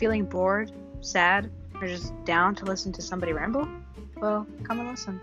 feeling bored, sad, or just down to listen to somebody ramble? Well, come and listen.